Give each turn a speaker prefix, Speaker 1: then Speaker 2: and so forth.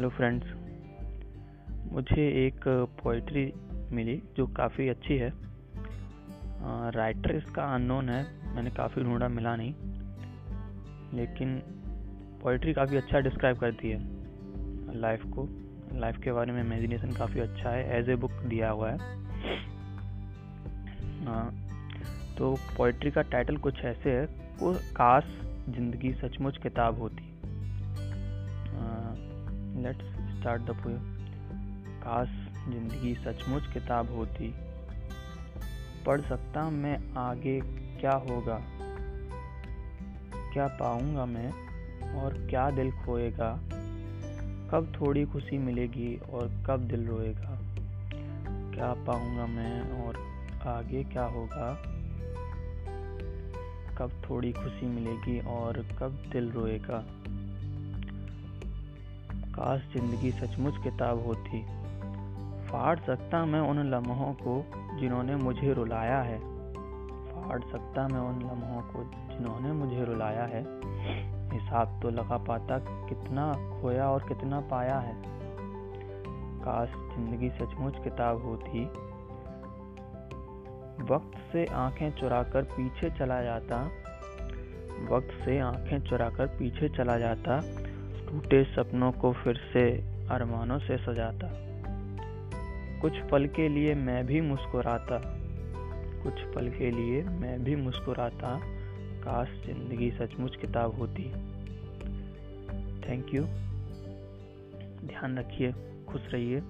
Speaker 1: Hello friends मुझे एक poetry मिली जो काफ़ी अच्छी है। राइटर इसका अननोन है। मैंने काफ़ी ढूंढा मिला नहीं। लेकिन पोइट्री काफ़ी अच्छा डिस्क्राइब करती है। लाइफ को। लाइफ के बारे में इमेजिनेशन काफ़ी अच्छा है। एज ए बुक दिया हुआ है। आ, तो पोइट्री का टाइटल कुछ ऐसे है। को काश ज़िंदगी सचमुच किताब होती स्टार्ट द पोएम काश ज़िंदगी सचमुच किताब होती। पढ़ सकता मैं आगे क्या होगा? क्या पाऊँगा मैं और क्या दिल खोएगा? कब थोड़ी खुशी मिलेगी और कब दिल रोएगा? क्या पाऊँगा मैं और आगे क्या होगा? कब थोड़ी खुशी मिलेगी और कब दिल रोएगा? काश ज़िंदगी सचमुच किताब होती। फाड़ सकता मैं उन लम्हों को जिन्होंने मुझे रुलाया है। फाड़ सकता मैं उन लम्हों को जिन्होंने मुझे रुलाया है। हिसाब तो लगा पाता कितना खोया और कितना पाया है। काश ज़िंदगी सचमुच किताब होती। वक्त से आँखें चुराकर पीछे चला जाता। वक्त से आँखें चुराकर पीछे चला जाता। टूटे सपनों को फिर से अरमानों से सजाता। कुछ पल के लिए मैं भी मुस्कुराता। कुछ पल के लिए मैं भी मुस्कुराता। काश ज़िंदगी सचमुच किताब होती। थैंक यू ध्यान रखिए, खुश रहिए।